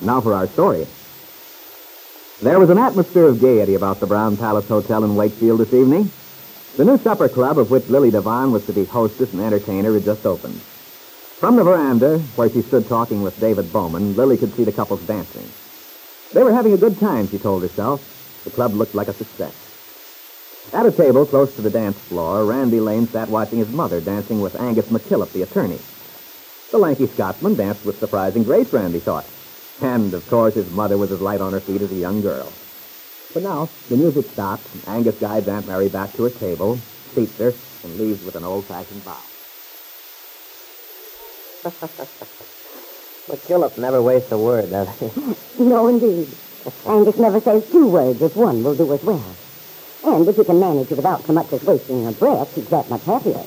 Now for our story. There was an atmosphere of gaiety about the Brown Palace Hotel in Wakefield this evening. The new supper club of which Lily Devon was to be hostess and entertainer had just opened. From the veranda, where she stood talking with David Bowman, Lily could see the couples dancing. They were having a good time, she told herself. The club looked like a success. At a table close to the dance floor, Randy Lane sat watching his mother dancing with Angus McKillop, the attorney. The lanky Scotsman danced with surprising grace, Randy thought. And, of course, his mother was as light on her feet as a young girl. But now, the music stops, and Angus guides Aunt Mary back to her table, seats her, and leaves with an old-fashioned bow. But McKillop never wastes a word, does he? No, indeed. Angus never says two words if one will do as well. And if he can manage it without so much as wasting a breath, he's that much happier.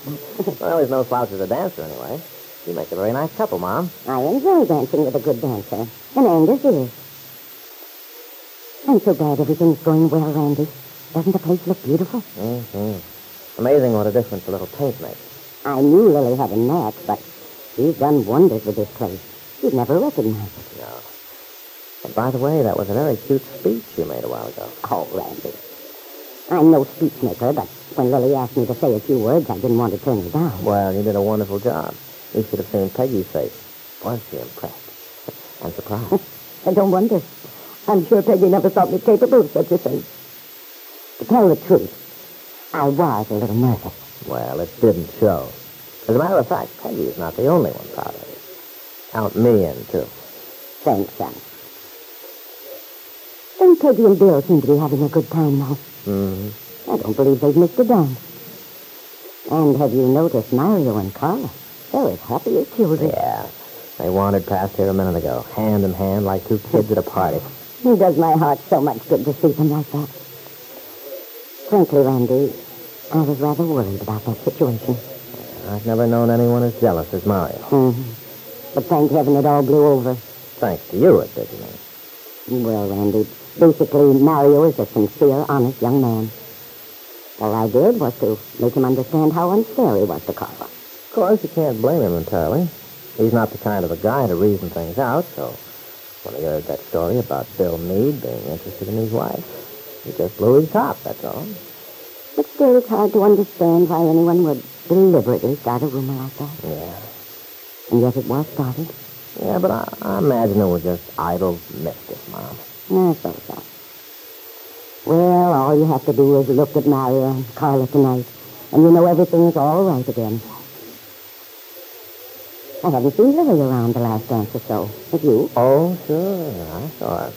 well, he's no slouch as a dancer, anyway. You make a very nice couple, Mom. I enjoy dancing with a good dancer, and Angus is. I'm so glad everything's going well, Randy. Doesn't the place look beautiful? Mm-hmm. Amazing what a difference a little paint makes. I knew Lily had a knack, but she's done wonders with this place. You'd never recognize it. No. And by the way, that was a very cute speech you made a while ago. Oh, Randy. I'm no speech maker, but when Lily asked me to say a few words, I didn't want to turn her down. Well, you did a wonderful job. You should have seen Peggy's face. Was she impressed? And surprised. I don't wonder. I'm sure Peggy never thought me capable of such a thing. To tell the truth, I was a little nervous. Well, it didn't show. As a matter of fact, Peggy is not the only one proud of you. Count me in, too. Thanks, son. And Peggy and Bill seem to be having a good time now. Mm-hmm. I don't believe they've missed a dance. And have you noticed Mario and Carla? They're as happy as children. Yeah. They wandered past here a minute ago, hand in hand like two kids at a party. It does my heart so much good to see them like that. Frankly, Randy, I was rather worried about that situation. I've never known anyone as jealous as Mario. Mm-hmm. But thank heaven it all blew over. Thanks to you, it did. Well, Randy, basically, Mario is a sincere, honest young man. All I did was to make him understand how unfair he was to Carla. Of course, you can't blame him entirely. He's not the kind of a guy to reason things out, so when he heard that story about Bill Meade being interested in his wife, he just blew his top, that's all. But still, it's hard to understand why anyone would deliberately start a rumor like that. Yeah. And yet it was started. Yeah, but I, I imagine it was just idle mischief, Mom. I suppose so. Well, all you have to do is look at Mario and Carla tonight, and you know everything's all right again. I haven't seen Lily around the last dance or so. Have you? Oh, sure. I saw her.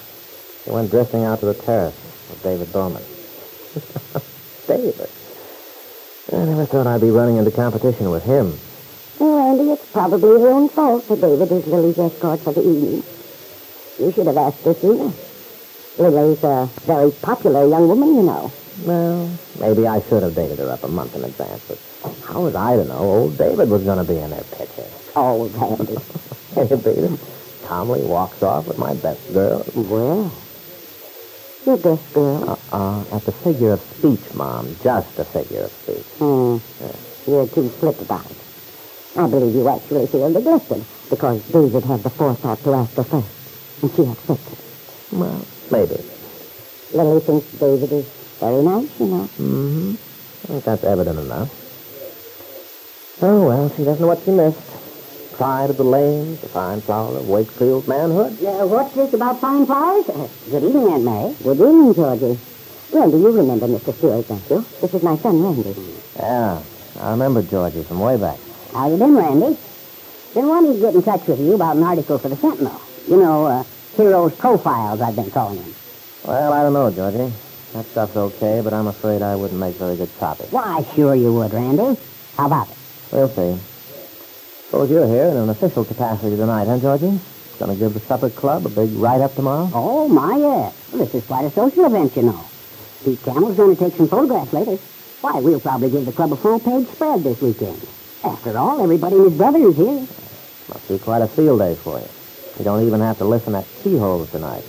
She went drifting out to the terrace with David Bowman. David? I never thought I'd be running into competition with him. Well, Andy, it's probably her own fault that David is Lily's escort for the evening. You should have asked her sooner. Lily's a very popular young woman, you know. Well, maybe I should have dated her up a month in advance, but how was I to know old David was going to be in her picture? Can you beat him? Calmly walks off with my best girl. Well, your best girl. Uh-uh. That's a figure of speech, Mom. Just a figure of speech. Hmm. You're too slick about it. I believe you actually feel neglected because David had the forethought to ask her first, and she accepted. Well, maybe. Lily thinks David is Very nice, you know. Mm-hmm. I think that's evident enough. Oh, well, she doesn't know what she missed. Pride of the lanes, the fine flower of Wakefield manhood. Uh, what's this about fine flowers? Uh, good evening, Aunt Mary. Good evening, Georgie. Well, do you remember Mr. Stewart, don't you? This is my son, Randy. Yeah, I remember Georgie from way back. How you been, Randy? Been wanting to get in touch with you about an article for the Sentinel. You know, uh, Heroes Profiles, I've been calling them. Well, I don't know, Georgie. That stuff's okay, but I'm afraid I wouldn't make very good copy. Why, sure you would, Randy. How about it? We'll see. Suppose you're here in an official capacity tonight, huh, Georgie? Gonna give the supper club a big write-up tomorrow? Oh, my, yes. Well, this is quite a social event, you know. Pete Campbell's going to take some photographs later. Why, we'll probably give the club a full-page spread this weekend. After all, everybody and his brother is here. Must be quite a field day for you. You don't even have to listen at keyholes tonight.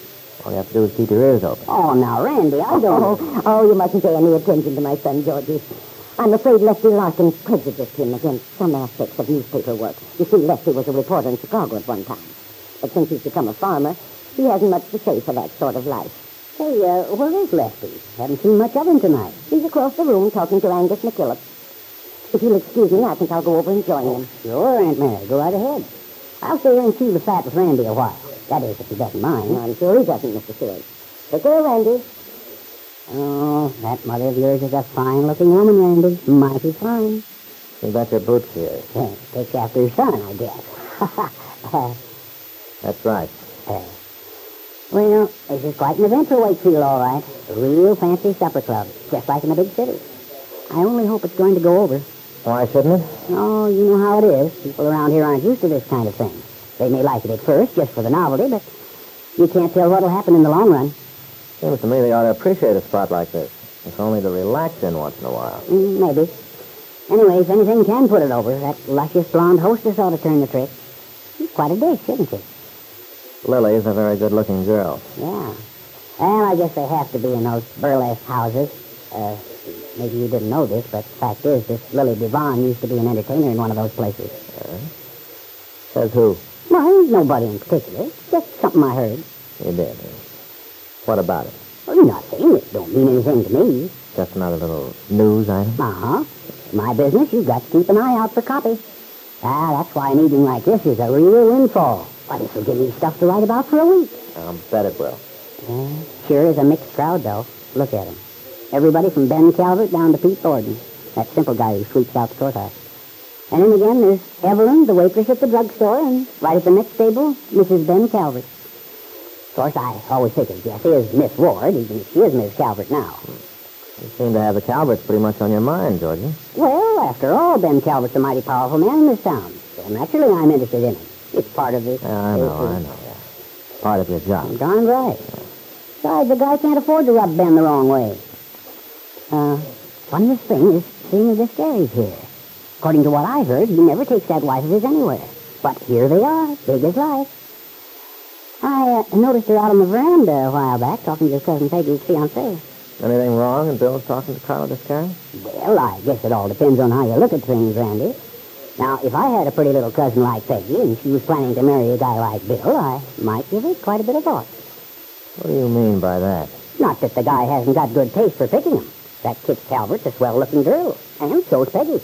All you have to do is keep your ears open. Oh, now, Randy, I don't... Oh, oh, oh, you mustn't pay any attention to my son, Georgie. I'm afraid Lefty Larkin prejudiced him against some aspects of newspaper work. You see, Lefty was a reporter in Chicago at one time. But since he's become a farmer, he hasn't much to say for that sort of life. Hey, uh, where is Lefty? Haven't seen much of him tonight. He's across the room talking to Angus McKillop. If you'll excuse me, I think I'll go over and join him. Sure, Aunt Mary. Go right ahead. I'll stay here and chew the fat with Randy a while. That is, if he doesn't mind. I'm sure he doesn't, Mr. Stewart. Take care, Randy. Oh, that mother of yours is a fine-looking woman, Randy. Mighty fine. You got your boots here. Yeah, takes after her son, I guess. That's right. Uh, well, this is quite an event for Wakefield, all right. A real fancy supper club, just like in a big city. I only hope it's going to go over. Why shouldn't it? Oh, you know how it is. People around here aren't used to this kind of thing. They may like it at first, just for the novelty, but you can't tell what'll happen in the long run. Seems to me they ought to appreciate a spot like this. It's only to relax in once in a while. Mm, maybe. Anyway, if anything can put it over, that luscious blonde hostess ought to turn the trick. She's quite a dish, isn't she? Lily's a very good-looking girl. Yeah. Well, I guess they have to be in those burlesque houses. Uh, maybe you didn't know this, but the fact is, this Lily Devon used to be an entertainer in one of those places. Says who? Well, ain't nobody in particular. Just something I heard. You did. huh? What about it? Well, nothing. It It don't mean anything to me. Just another little news item? Uh-huh. My business, you've got to keep an eye out for copy. Ah, that's why an evening like this is a real windfall. Why, this will give me stuff to write about for a week. I'll bet it will. Yeah, sure is a mixed crowd, though. Look at 'em. Everybody from Ben Calvert down to Pete Thornton, that simple guy who sweeps out the courthouse. And then again, there's Evelyn, the waitress at the drugstore, and right at the next table, Mrs. Ben Calvert. Of course, I always figured Jessie is Miss Ward, even if she is Miss Calvert now. You seem to have the Calverts pretty much on your mind, Georgie. Well, after all, Ben Calvert's a mighty powerful man in this town, so naturally I'm interested in him. It's part of this. Yeah, I know, I know. Part of your job. Darn right. Besides, the guy can't afford to rub Ben the wrong way. Uh, funniest thing is seeing the Scaries here. According to what I heard, he never takes that wife of his anywhere. But here they are, big as life. I noticed her out on the veranda a while back talking to his cousin Peggy's fiancé. Anything wrong in Bill's talking to Carla this Descari? Well, I guess it all depends on how you look at things, Randy. Now, if I had a pretty little cousin like Peggy and she was planning to marry a guy like Bill, I might give it quite a bit of thought. What do you mean by that? Not that the guy hasn't got good taste for picking him. That Kit Calvert's a swell-looking girl, and so's Peggy.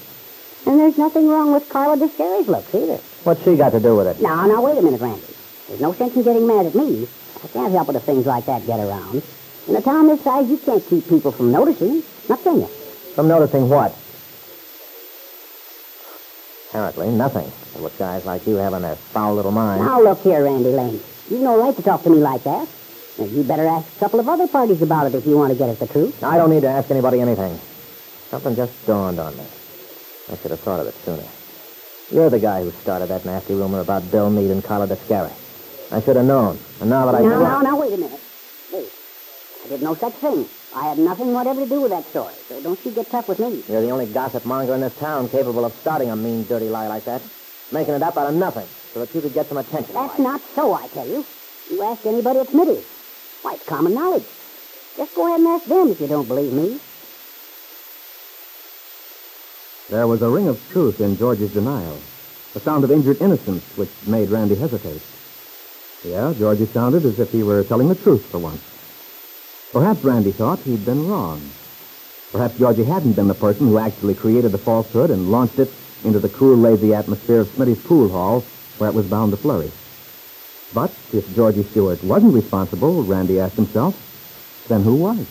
And there's nothing wrong with Carla Descari's looks, either. What's she got to do with it? Now, now, wait a minute, Randy. There's no sense in getting mad at me. I can't help it if things like that get around. In a town this size, you can't keep people from noticing. Not can you? From noticing what? Apparently nothing. With guys like you having their foul little minds. Now, look here, Randy Lane. You've no right to talk to me like that. And you better ask a couple of other parties about it if you want to get at the truth. I don't need to ask anybody anything. Something just dawned on me. I should have thought of it sooner. You're the guy who started that nasty rumor about Bill Meade and Carla Descari. I should have known. And now that I... Know. Now, now, now, wait a minute. Wait. I did no such thing. I had nothing whatever to do with that story, so don't you get tough with me. You're the only gossip monger in this town capable of starting a mean, dirty lie like that. Making it up out of nothing so that you could get some attention. That's not so, I tell you. You ask anybody at Smitty's. Why, it's common knowledge. Just go ahead and ask them if you don't believe me. There was a ring of truth in George's denial, a sound of injured innocence which made Randy hesitate. Yeah, Georgie sounded as if he were telling the truth for once. Perhaps Randy thought he'd been wrong. Perhaps Georgie hadn't been the person who actually created the falsehood and launched it into the cool, lazy atmosphere of Smitty's pool hall, where it was bound to flourish. But if Georgie Stewart wasn't responsible, Randy asked himself, then who was?